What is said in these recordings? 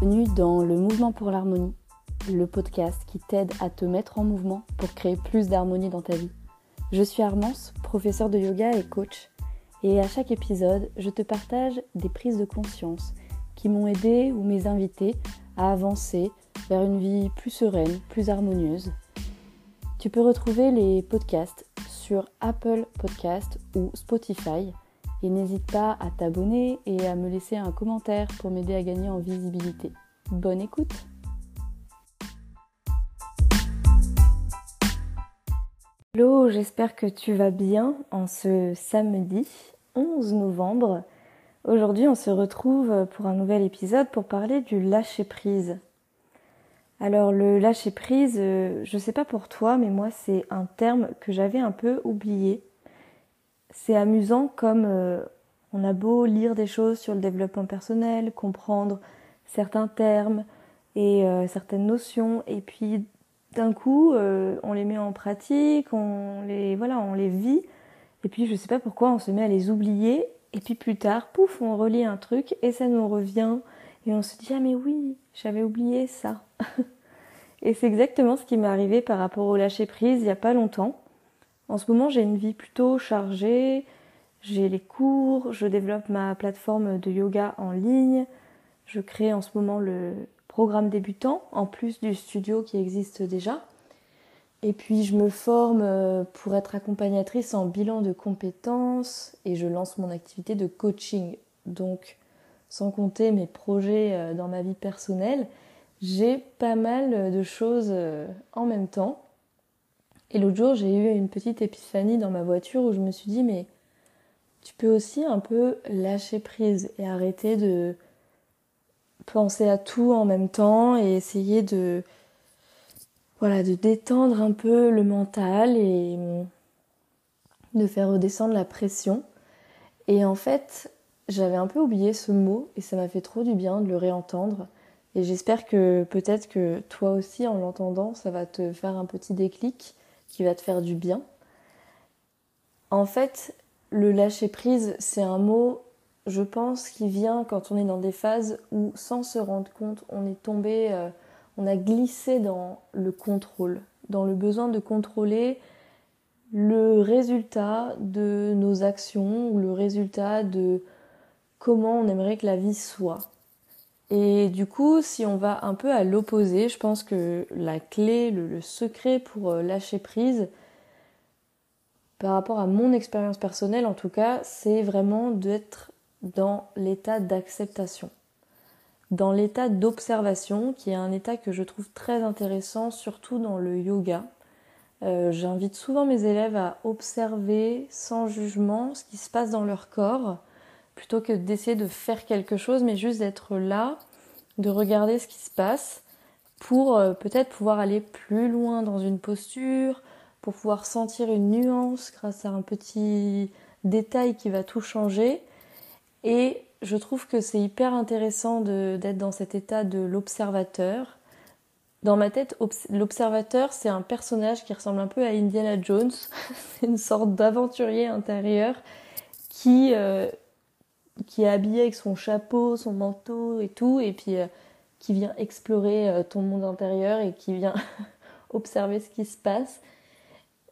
Bienvenue dans le Mouvement pour l'harmonie, le podcast qui t'aide à te mettre en mouvement pour créer plus d'harmonie dans ta vie. Je suis Armance, professeur de yoga et coach, et à chaque épisode, je te partage des prises de conscience qui m'ont aidé ou mes invités à avancer vers une vie plus sereine, plus harmonieuse. Tu peux retrouver les podcasts sur Apple Podcast ou Spotify et n'hésite pas à t'abonner et à me laisser un commentaire pour m'aider à gagner en visibilité. Bonne écoute Hello, j'espère que tu vas bien en ce samedi 11 novembre. Aujourd'hui, on se retrouve pour un nouvel épisode pour parler du lâcher prise. Alors le lâcher prise, euh, je sais pas pour toi, mais moi c'est un terme que j'avais un peu oublié. C'est amusant comme euh, on a beau lire des choses sur le développement personnel, comprendre certains termes et euh, certaines notions, et puis d'un coup on les met en pratique, on les voilà, on les vit, et puis je sais pas pourquoi on se met à les oublier, et puis plus tard, pouf, on relit un truc et ça nous revient et on se dit ah mais oui, j'avais oublié ça. et c'est exactement ce qui m'est arrivé par rapport au lâcher prise il n'y a pas longtemps. En ce moment, j'ai une vie plutôt chargée, j'ai les cours, je développe ma plateforme de yoga en ligne, je crée en ce moment le programme débutant en plus du studio qui existe déjà. Et puis je me forme euh, pour être accompagnatrice en bilan de compétences et je lance mon activité de coaching. Donc sans compter mes projets euh, dans ma vie personnelle, j'ai pas mal de choses euh, en même temps. Et l'autre jour, j'ai eu une petite épiphanie dans ma voiture où je me suis dit, mais tu peux aussi un peu lâcher prise et arrêter de penser à tout en même temps et essayer de, voilà, de détendre un peu le mental et de faire redescendre la pression. Et en fait, j'avais un peu oublié ce mot et ça m'a fait trop du bien de le réentendre. Et j'espère que peut-être que toi aussi, en l'entendant, ça va te faire un petit déclic qui va te faire du bien. En fait, le lâcher prise, c'est un mot, je pense, qui vient quand on est dans des phases où, sans se rendre compte, on est tombé, euh, on a glissé dans le contrôle, dans le besoin de contrôler le résultat de nos actions ou le résultat de comment on aimerait que la vie soit. Et du coup, si on va un peu à l'opposé, je pense que la clé, le, secret pour euh, lâcher prise, par rapport à mon expérience personnelle en tout cas, c'est vraiment d'être dans l'état d'acceptation, dans l'état d'observation, qui est un état que je trouve très intéressant, surtout dans le yoga. Euh, j'invite souvent mes élèves à observer sans jugement ce qui se passe dans leur corps plutôt que d'essayer de faire quelque chose, mais juste d'être là, de regarder ce qui se passe pour euh, peut-être pouvoir aller plus loin dans une posture, pour pouvoir sentir une nuance grâce à un petit détail qui va tout changer. Et je trouve que c'est hyper intéressant d'être dans cet état de l'observateur. Dans ma tête, l'observateur, c'est un personnage qui ressemble un peu à Indiana Jones. c'est une sorte d'aventurier intérieur qui euh, qui est habillé avec son chapeau, son manteau et tout, et puis euh, qui vient explorer euh, ton monde intérieur et qui vient observer ce qui se passe.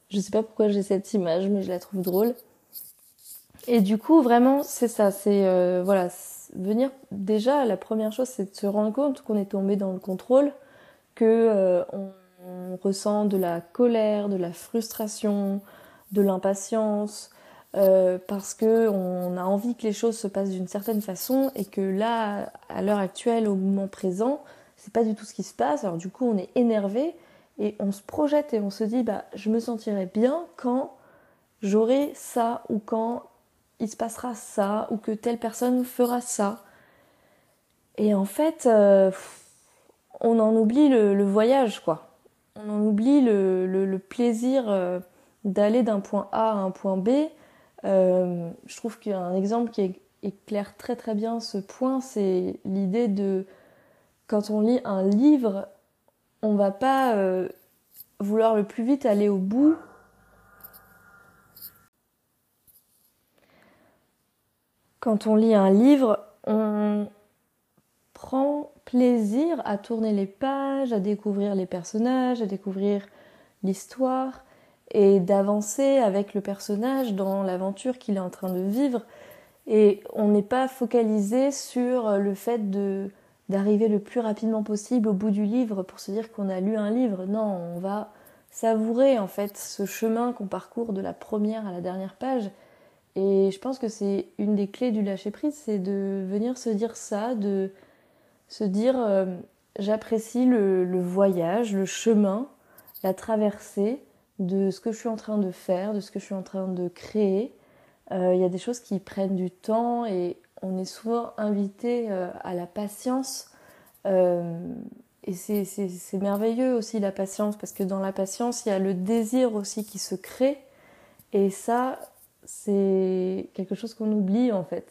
Je sais pas pourquoi j'ai cette image, mais je la trouve drôle. Et du coup, vraiment, c'est ça, c'est euh, voilà, venir déjà la première chose, c'est de se rendre compte qu'on est tombé dans le contrôle, que on ressent de la colère, de la frustration, de l'impatience, euh, parce que on a envie que les choses se passent d'une certaine façon et que là, à l'heure actuelle, au moment présent, c'est pas du tout ce qui se passe. Alors du coup, on est énervé et on se projette et on se dit, bah, je me sentirai bien quand j'aurai ça ou quand il se passera ça ou que telle personne fera ça. Et en fait, euh, on en oublie le, voyage, quoi. On en oublie le, plaisir euh, d'aller d'un point A à un point B euh, je trouve qu'un exemple qui éclaire très très bien ce point, c'est l'idée de quand on lit un livre, on va pas euh, vouloir le plus vite aller au bout. Quand on lit un livre, on prend plaisir à tourner les pages, à découvrir les personnages, à découvrir l'histoire et d'avancer avec le personnage dans l'aventure qu'il est en train de vivre. Et on n'est pas focalisé sur le fait de d'arriver le plus rapidement possible au bout du livre pour se dire qu'on a lu un livre. Non, on va savourer en fait ce chemin qu'on parcourt de la première à la dernière page. Et je pense que c'est une des clés du lâcher prise, c'est de venir se dire ça, de se dire euh, j'apprécie le, voyage, le chemin, la traversée de ce que je suis en train de faire, de ce que je suis en train de créer. Euh, il y a des choses qui prennent du temps et on est souvent invité euh, à la patience. et c'est merveilleux aussi la patience, parce que dans la patience, il y a le désir aussi qui se crée. Et ça, c'est quelque chose qu'on oublie en fait.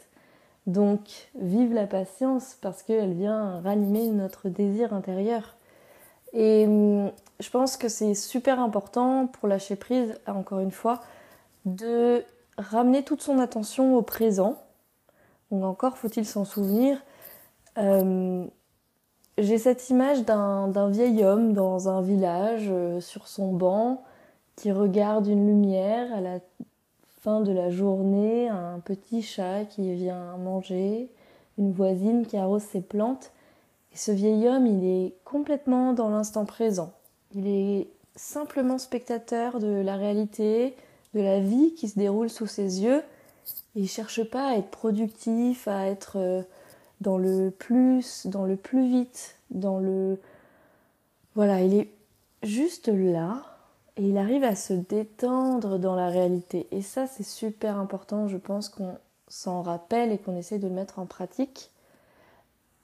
Donc, vive la patience parce qu'elle vient ranimer notre désir intérieur. Et hum, je pense que c'est super important pour lâcher prise, encore une fois, de ramener toute son attention au présent. Donc encore faut-il s'en souvenir. Hum, j'ai cette image d'un vieil homme dans un village euh, sur son banc qui regarde une lumière à la de la journée, un petit chat qui vient manger, une voisine qui arrose ses plantes. Et ce vieil homme, il est complètement dans l'instant présent. Il est simplement spectateur de la réalité, de la vie qui se déroule sous ses yeux. il cherche pas à être productif, à être euh, dans le plus, dans le plus vite, dans le... Voilà, il est juste là, et il arrive à se détendre dans la réalité. Et ça, c'est super important, je pense qu'on s'en rappelle et qu'on essaie de le mettre en pratique.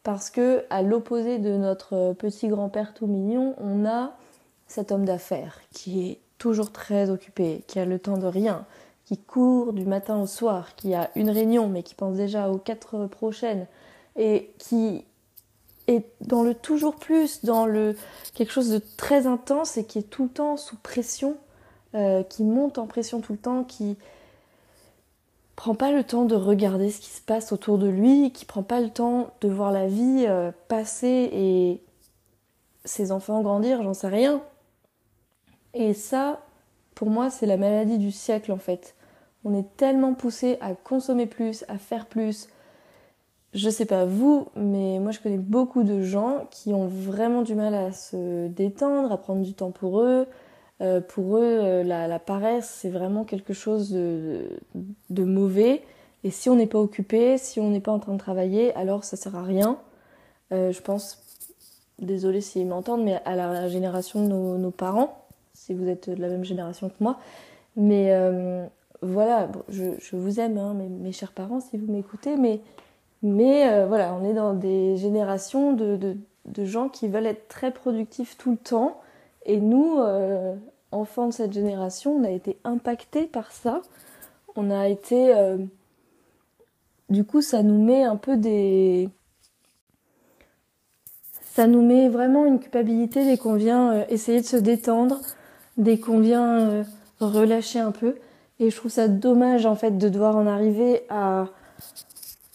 Parce que, à l'opposé de notre petit grand-père tout mignon, on a cet homme d'affaires qui est toujours très occupé, qui a le temps de rien, qui court du matin au soir, qui a une réunion mais qui pense déjà aux quatre prochaines et qui et dans le toujours plus, dans le quelque chose de très intense et qui est tout le temps sous pression, euh, qui monte en pression tout le temps, qui prend pas le temps de regarder ce qui se passe autour de lui, qui prend pas le temps de voir la vie euh, passer et ses enfants grandir, j'en sais rien. Et ça, pour moi, c'est la maladie du siècle en fait. On est tellement poussé à consommer plus, à faire plus, je sais pas vous, mais moi je connais beaucoup de gens qui ont vraiment du mal à se détendre, à prendre du temps pour eux. Euh, pour eux, euh, la, paresse, c'est vraiment quelque chose de, mauvais. Et si on n'est pas occupé, si on n'est pas en train de travailler, alors ça sert à rien. Euh, je pense, désolé s'ils m'entendent, mais à la génération de nos, parents, si vous êtes de la même génération que moi. Mais voilà, je, vous aime, hein, mes chers parents, si vous m'écoutez, mais mais euh, voilà, on est dans des générations de, de, gens qui veulent être très productifs tout le temps. Et nous, euh, enfants de cette génération, on a été impactés par ça. On a été... Euh, du coup, ça nous met un peu des... Ça nous met vraiment une culpabilité dès qu'on vient essayer de se détendre, dès qu'on vient relâcher un peu. Et je trouve ça dommage en fait de devoir en arriver à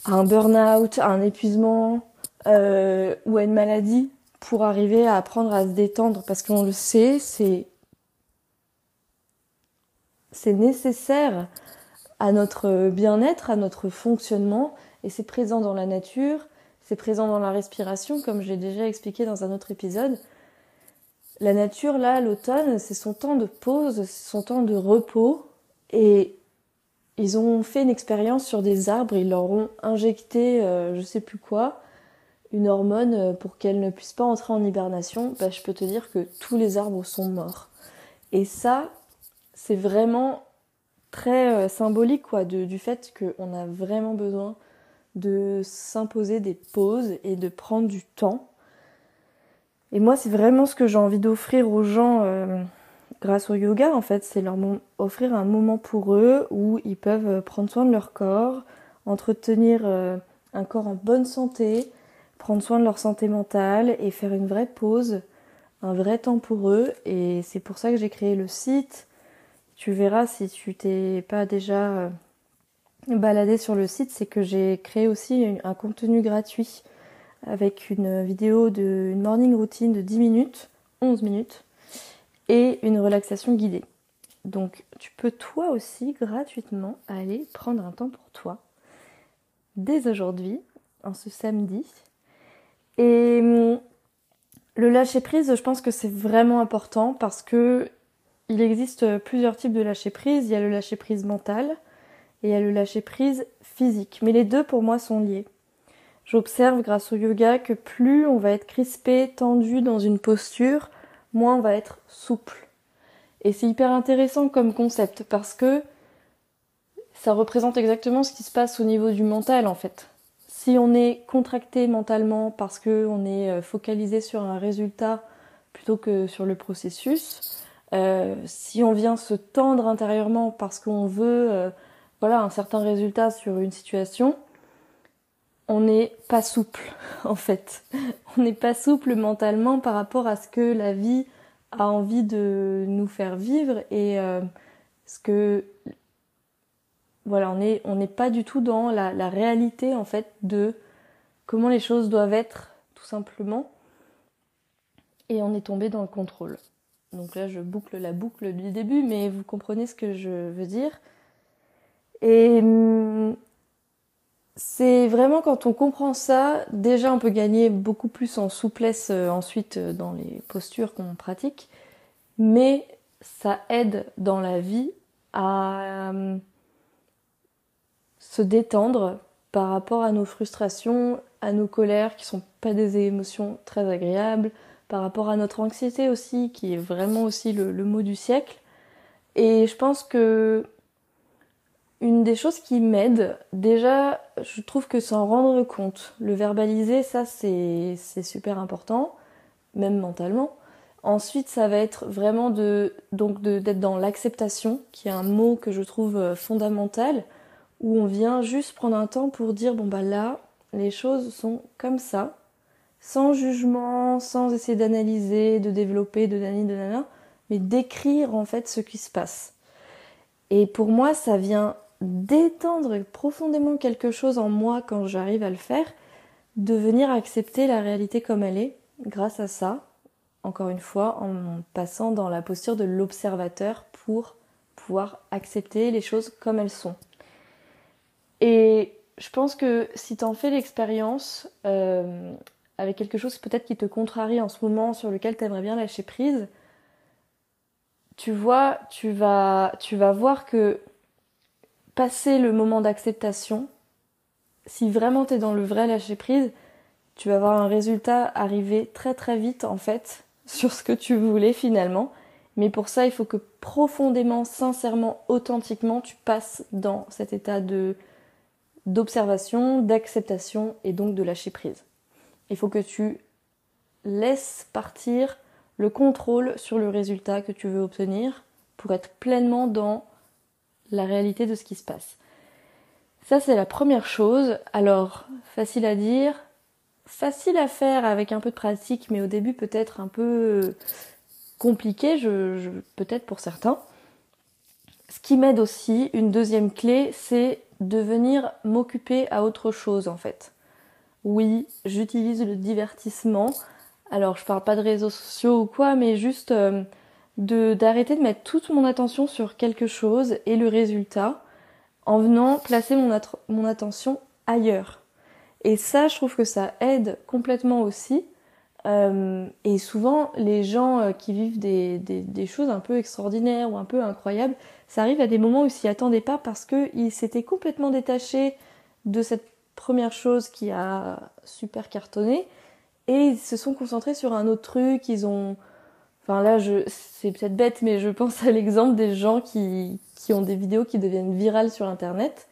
un burn-out, un épuisement euh, ou à une maladie pour arriver à apprendre à se détendre parce qu'on le sait, c'est c'est nécessaire à notre bien-être, à notre fonctionnement et c'est présent dans la nature, c'est présent dans la respiration comme j'ai déjà expliqué dans un autre épisode. La nature là, l'automne, c'est son temps de pause, c'est son temps de repos et ils ont fait une expérience sur des arbres, ils leur ont injecté euh, je sais plus quoi, une hormone euh, pour qu'elles ne puissent pas entrer en hibernation. Bah, je peux te dire que tous les arbres sont morts. Et ça, c'est vraiment très euh, symbolique quoi, du fait qu'on a vraiment besoin de s'imposer des pauses et de prendre du temps. Et moi, c'est vraiment ce que j'ai envie d'offrir aux gens grâce au yoga, en fait, c'est leur offrir un moment pour eux où ils peuvent euh, prendre soin de leur corps, entretenir euh, un corps en bonne santé, prendre soin de leur santé mentale et faire une vraie pause, un vrai temps pour eux. Et c'est pour ça que j'ai créé le site. Tu verras si tu t'es pas déjà euh, baladé sur le site, c'est que j'ai créé aussi un contenu gratuit avec une vidéo de une morning routine de 10 minutes, 11 minutes, et une relaxation guidée. Donc tu peux toi aussi gratuitement aller prendre un temps pour toi dès aujourd'hui, en ce samedi. Et hum, le lâcher prise, je pense que c'est vraiment important parce que il existe plusieurs types de lâcher prise. Il y a le lâcher prise mental et il y a le lâcher prise physique. Mais les deux pour moi sont liés. J'observe grâce au yoga que plus on va être crispé, tendu dans une posture, moins on va être souple. Et c'est hyper intéressant comme concept parce que ça représente exactement ce qui se passe au niveau du mental en fait. Si on est contracté mentalement parce qu'on est euh, focalisé sur un résultat plutôt que sur le processus, euh, si on vient se tendre intérieurement parce qu'on veut euh, voilà un certain résultat sur une situation, on n'est pas souple en fait. On n'est pas souple mentalement par rapport à ce que la vie a envie de nous faire vivre et ce que voilà, on n'est on n'est pas du tout dans la, la, réalité en fait de comment les choses doivent être tout simplement. Et on est tombé dans le contrôle. Donc là, je boucle la boucle du début, mais vous comprenez ce que je veux dire. Et hum, c'est vraiment quand on comprend ça, déjà on peut gagner beaucoup plus en souplesse euh, ensuite euh, dans les postures qu'on pratique, mais ça aide dans la vie à hum, se détendre par rapport à nos frustrations, à nos colères qui sont pas des émotions très agréables, par rapport à notre anxiété aussi, qui est vraiment aussi le, mot du siècle. Et je pense que une des choses qui m'aide, déjà, je trouve que s'en rendre compte, le verbaliser, ça c'est super important, même mentalement. Ensuite, ça va être vraiment de donc d'être dans l'acceptation, qui est un mot que je trouve euh, fondamental où on vient juste prendre un temps pour dire bon bah là, les choses sont comme ça, sans jugement, sans essayer d'analyser, de développer, de nani, de nana, mais d'écrire en fait ce qui se passe. Et pour moi, ça vient d'étendre profondément quelque chose en moi quand j'arrive à le faire, de venir accepter la réalité comme elle est, grâce à ça, encore une fois, en passant dans la posture de l'observateur pour pouvoir accepter les choses comme elles sont. Et je pense que si tu en fais l'expérience euh, avec quelque chose peut-être qui te contrarie en ce moment, sur lequel tu aimerais bien lâcher prise, tu vois, tu vas, tu vas voir que passer le moment d'acceptation, si vraiment tu es dans le vrai lâcher prise, tu vas voir un résultat arriver très très vite en fait sur ce que tu voulais finalement. Mais pour ça, il faut que profondément, sincèrement, authentiquement, tu passes dans cet état de d'observation, d'acceptation et donc de lâcher prise. Il faut que tu laisses partir le contrôle sur le résultat que tu veux obtenir pour être pleinement dans la réalité de ce qui se passe. Ça, c'est la première chose. Alors, facile à dire, facile à faire avec un peu de pratique, mais au début peut-être un peu compliqué, peut-être pour certains. Ce qui m'aide aussi, une deuxième clé, c'est de venir m'occuper à autre chose en fait. Oui, j'utilise le divertissement. Alors je parle pas de réseaux sociaux ou quoi, mais juste euh, de d'arrêter de mettre toute mon attention sur quelque chose et le résultat en venant placer mon, attention ailleurs. Et ça, je trouve que ça aide complètement aussi. Euh, et souvent, les gens euh, qui vivent des, des, des, choses un peu extraordinaires ou un peu incroyables, ça arrive à des moments où s'y attendaient pas parce qu'ils s'étaient complètement détachés de cette première chose qui a super cartonné et ils se sont concentrés sur un autre truc, ils ont... Enfin là, c'est peut-être bête, mais je pense à l'exemple des gens qui, qui ont des vidéos qui deviennent virales sur Internet.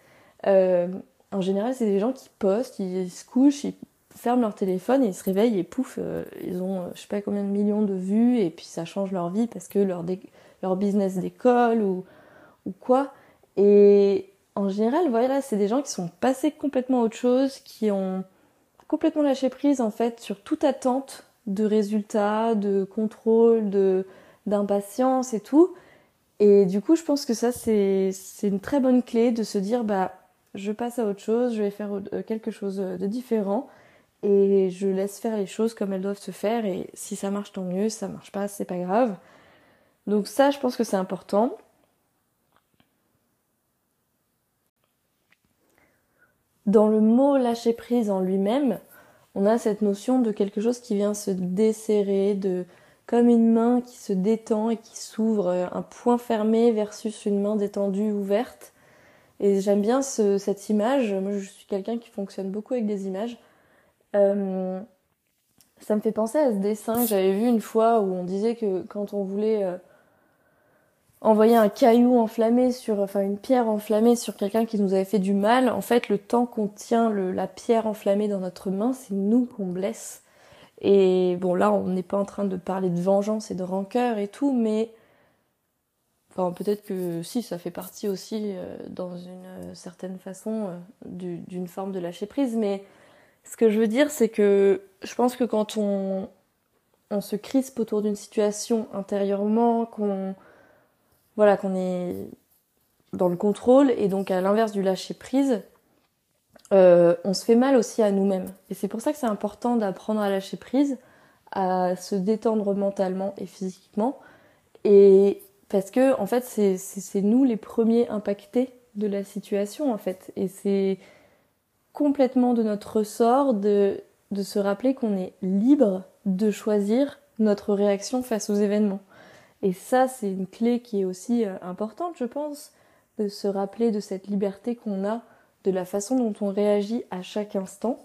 Euh, en général, c'est des gens qui postent, ils, se couchent, ils ferment leur téléphone et ils se réveillent et pouf, euh, ils ont je sais pas combien de millions de vues et puis ça change leur vie parce que leur, leur business décolle ou, ou quoi. Et en général, voilà, c'est des gens qui sont passés complètement à autre chose, qui ont complètement lâché prise en fait sur toute attente de résultats, de contrôle, de d'impatience et tout. Et du coup, je pense que ça c'est une très bonne clé de se dire bah je passe à autre chose, je vais faire euh, quelque chose de différent et je laisse faire les choses comme elles doivent se faire et si ça marche tant mieux, si ça marche pas, c'est pas grave. Donc ça, je pense que c'est important. Dans le mot lâcher prise en lui-même, on a cette notion de quelque chose qui vient se desserrer, de comme une main qui se détend et qui s'ouvre, un point fermé versus une main détendue, ouverte. Et j'aime bien cette image. Moi, je suis quelqu'un qui fonctionne beaucoup avec des images. Euh, ça me fait penser à ce dessin que j'avais vu une fois où on disait que quand on voulait euh, envoyer un caillou enflammé sur, enfin une pierre enflammée sur quelqu'un qui nous avait fait du mal, en fait le temps qu'on tient la pierre enflammée dans notre main, c'est nous qu'on blesse. Et bon là on n'est pas en train de parler de vengeance et de rancœur et tout, mais enfin peut-être que si ça fait partie aussi euh, dans une certaine façon d'une forme de lâcher prise, mais ce que je veux dire, c'est que je pense que quand on, on se crispe autour d'une situation intérieurement, qu'on voilà, qu'on est dans le contrôle et donc à l'inverse du lâcher prise, euh, on se fait mal aussi à nous-mêmes. Et c'est pour ça que c'est important d'apprendre à lâcher prise, à se détendre mentalement et physiquement. Et parce que en fait, c'est nous les premiers impactés de la situation en fait. Et c'est complètement de notre ressort de, de se rappeler qu'on est libre de choisir notre réaction face aux événements. Et ça, c'est une clé qui est aussi euh, importante, je pense, de se rappeler de cette liberté qu'on a, de la façon dont on réagit à chaque instant.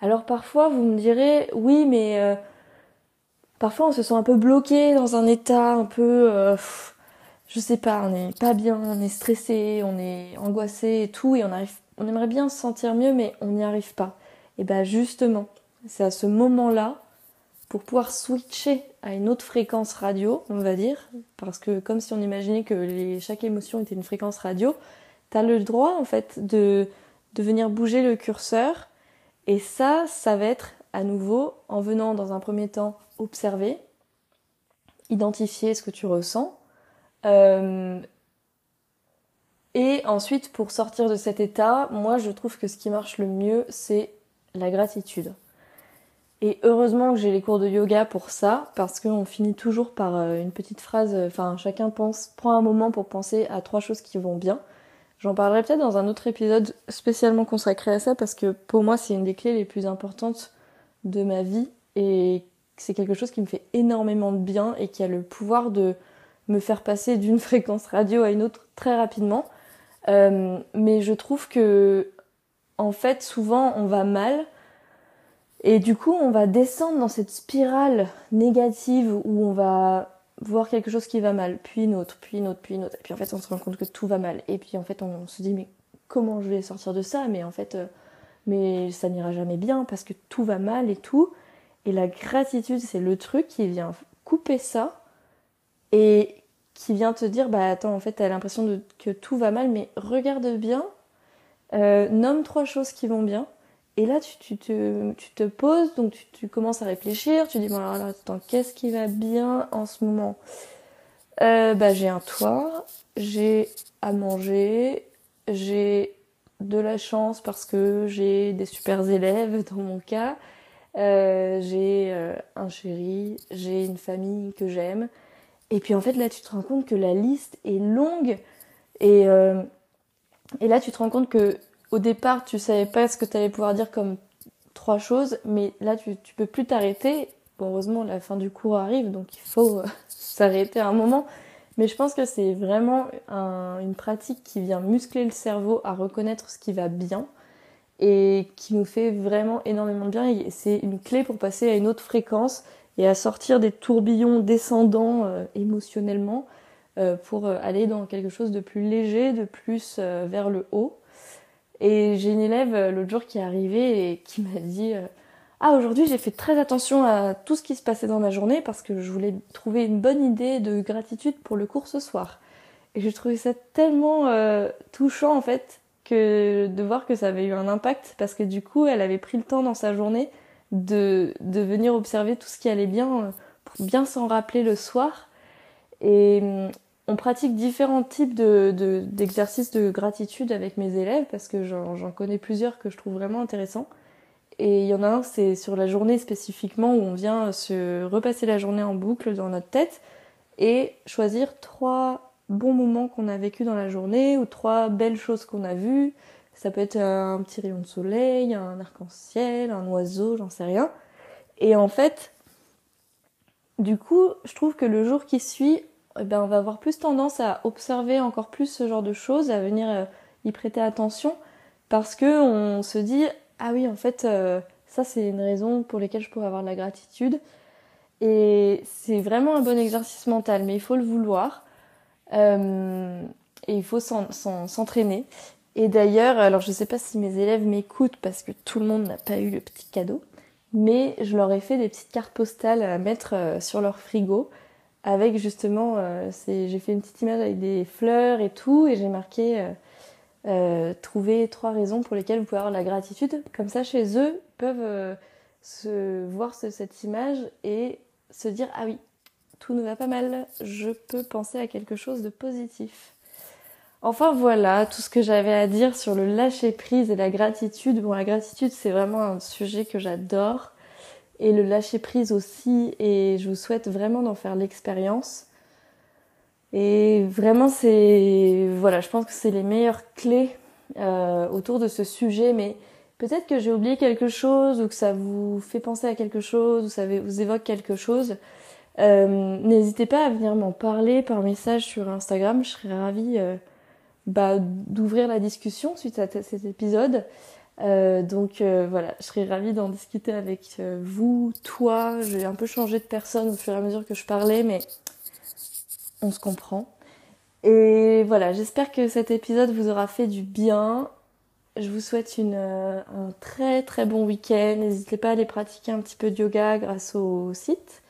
Alors parfois, vous me direz, oui, mais euh, parfois on se sent un peu bloqué dans un état un peu, euh, je sais pas, on n'est pas bien, on est stressé, on est angoissé et tout, et on arrive on aimerait bien se sentir mieux, mais on n'y arrive pas. Et bien justement, c'est à ce moment-là, pour pouvoir switcher à une autre fréquence radio, on va dire, parce que comme si on imaginait que chaque émotion était une fréquence radio, tu as le droit en fait de, de venir bouger le curseur. Et ça, ça va être à nouveau en venant dans un premier temps observer, identifier ce que tu ressens, euh, et ensuite, pour sortir de cet état, moi je trouve que ce qui marche le mieux, c'est la gratitude. Et heureusement que j'ai les cours de yoga pour ça, parce qu'on finit toujours par euh, une petite phrase, euh, enfin chacun pense, prend un moment pour penser à trois choses qui vont bien. J'en parlerai peut-être dans un autre épisode spécialement consacré à ça, parce que pour moi c'est une des clés les plus importantes de ma vie, et c'est quelque chose qui me fait énormément de bien et qui a le pouvoir de me faire passer d'une fréquence radio à une autre très rapidement. Euh, mais je trouve que, en fait, souvent on va mal et du coup on va descendre dans cette spirale négative où on va voir quelque chose qui va mal, puis une autre, puis une autre, puis une autre. Et puis en fait on se rend compte que tout va mal. Et puis en fait on se dit mais comment je vais sortir de ça? Mais en fait, euh, mais ça n'ira jamais bien parce que tout va mal et tout. Et la gratitude c'est le truc qui vient couper ça et qui vient te dire bah attends en fait t'as l'impression que tout va mal mais regarde bien euh, nomme trois choses qui vont bien et là tu, te, poses donc tu, commences à réfléchir tu dis bon alors attends qu'est-ce qui va bien en ce moment? Euh, bah j'ai un toit j'ai à manger j'ai de la chance parce que j'ai des super élèves dans mon cas. Euh, j'ai euh, un chéri j'ai une famille que j'aime. Et puis en fait là tu te rends compte que la liste est longue. Et là tu te rends compte que au départ tu savais pas ce que tu allais pouvoir dire comme trois choses, mais là tu, peux plus t'arrêter. Heureusement la fin du cours arrive donc il faut euh, s'arrêter à un moment. Mais je pense que c'est vraiment une pratique qui vient muscler le cerveau à reconnaître ce qui va bien et qui nous fait vraiment énormément de bien. C'est une clé pour passer à une autre fréquence et à sortir des tourbillons descendants euh, émotionnellement euh, pour aller dans quelque chose de plus léger, de plus vers le haut. Et j'ai une élève l'autre jour qui est arrivée et qui m'a dit Ah, aujourd'hui j'ai fait très attention à tout ce qui se passait dans ma journée parce que je voulais trouver une bonne idée de gratitude pour le cours ce soir. Et j'ai trouvé ça tellement touchant en fait que de voir que ça avait eu un impact parce que du coup elle avait pris le temps dans sa journée de, de venir observer tout ce qui allait bien euh, pour bien s'en rappeler le soir. Et mm, on pratique différents types d'exercices de, de, gratitude avec mes élèves parce que j'en connais plusieurs que je trouve vraiment intéressants. Et il y en a un, c'est sur la journée spécifiquement, où on vient se repasser la journée en boucle dans notre tête et choisir trois bons moments qu'on a vécu dans la journée ou trois belles choses qu'on a vues. Ça peut être un petit rayon de soleil, un arc-en-ciel, un oiseau, j'en sais rien. Et en fait, du coup, je trouve que le jour qui suit, eh ben, on va avoir plus tendance à observer encore plus ce genre de choses, à venir euh, y prêter attention, parce que on se dit ah oui, en fait, euh, ça c'est une raison pour laquelle je pourrais avoir de la gratitude. Et c'est vraiment un bon exercice mental, mais il faut le vouloir. Euh, et il faut s'entraîner. Et d'ailleurs, alors je ne sais pas si mes élèves m'écoutent parce que tout le monde n'a pas eu le petit cadeau, mais je leur ai fait des petites cartes postales à mettre sur leur frigo avec justement, euh, j'ai fait une petite image avec des fleurs et tout, et j'ai marqué trouver trois raisons pour lesquelles vous pouvez avoir la gratitude. Comme ça, chez eux, ils peuvent se voir cette image et se dire ah oui, tout ne va pas mal, je peux penser à quelque chose de positif. Enfin voilà, tout ce que j'avais à dire sur le lâcher prise et la gratitude. Bon, la gratitude, c'est vraiment un sujet que j'adore. Et le lâcher prise aussi. Et je vous souhaite vraiment d'en faire l'expérience. Et vraiment, c'est. Voilà, je pense que c'est les meilleures clés euh, autour de ce sujet. Mais peut-être que j'ai oublié quelque chose, ou que ça vous fait penser à quelque chose, ou ça vous évoque quelque chose. Euh, n'hésitez pas à venir m'en parler par message sur Instagram. Je serais ravie euh, bah, d'ouvrir la discussion suite à cet épisode. Euh, donc voilà, je serais ravie d'en discuter avec vous, toi. J'ai un peu changé de personne au fur et à mesure que je parlais, mais on se comprend. Et voilà, j'espère que cet épisode vous aura fait du bien. Je vous souhaite une, un très très bon week-end. N'hésitez pas à aller pratiquer un petit peu de yoga grâce au site.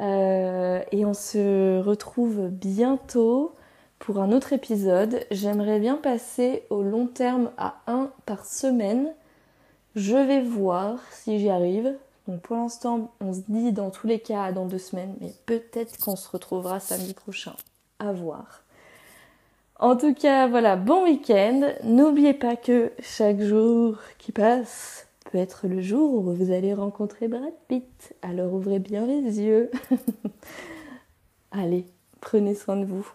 Euh, et on se retrouve bientôt pour un autre épisode. J'aimerais bien passer au long terme à un par semaine. Je vais voir si j'y arrive. Donc pour l'instant, on se dit dans tous les cas dans deux semaines, mais peut-être qu'on se retrouvera samedi prochain. À voir. En tout cas, voilà, bon week-end. N'oubliez pas que chaque jour qui passe peut être le jour où vous allez rencontrer Brad Pitt. Alors ouvrez bien les yeux. allez, prenez soin de vous.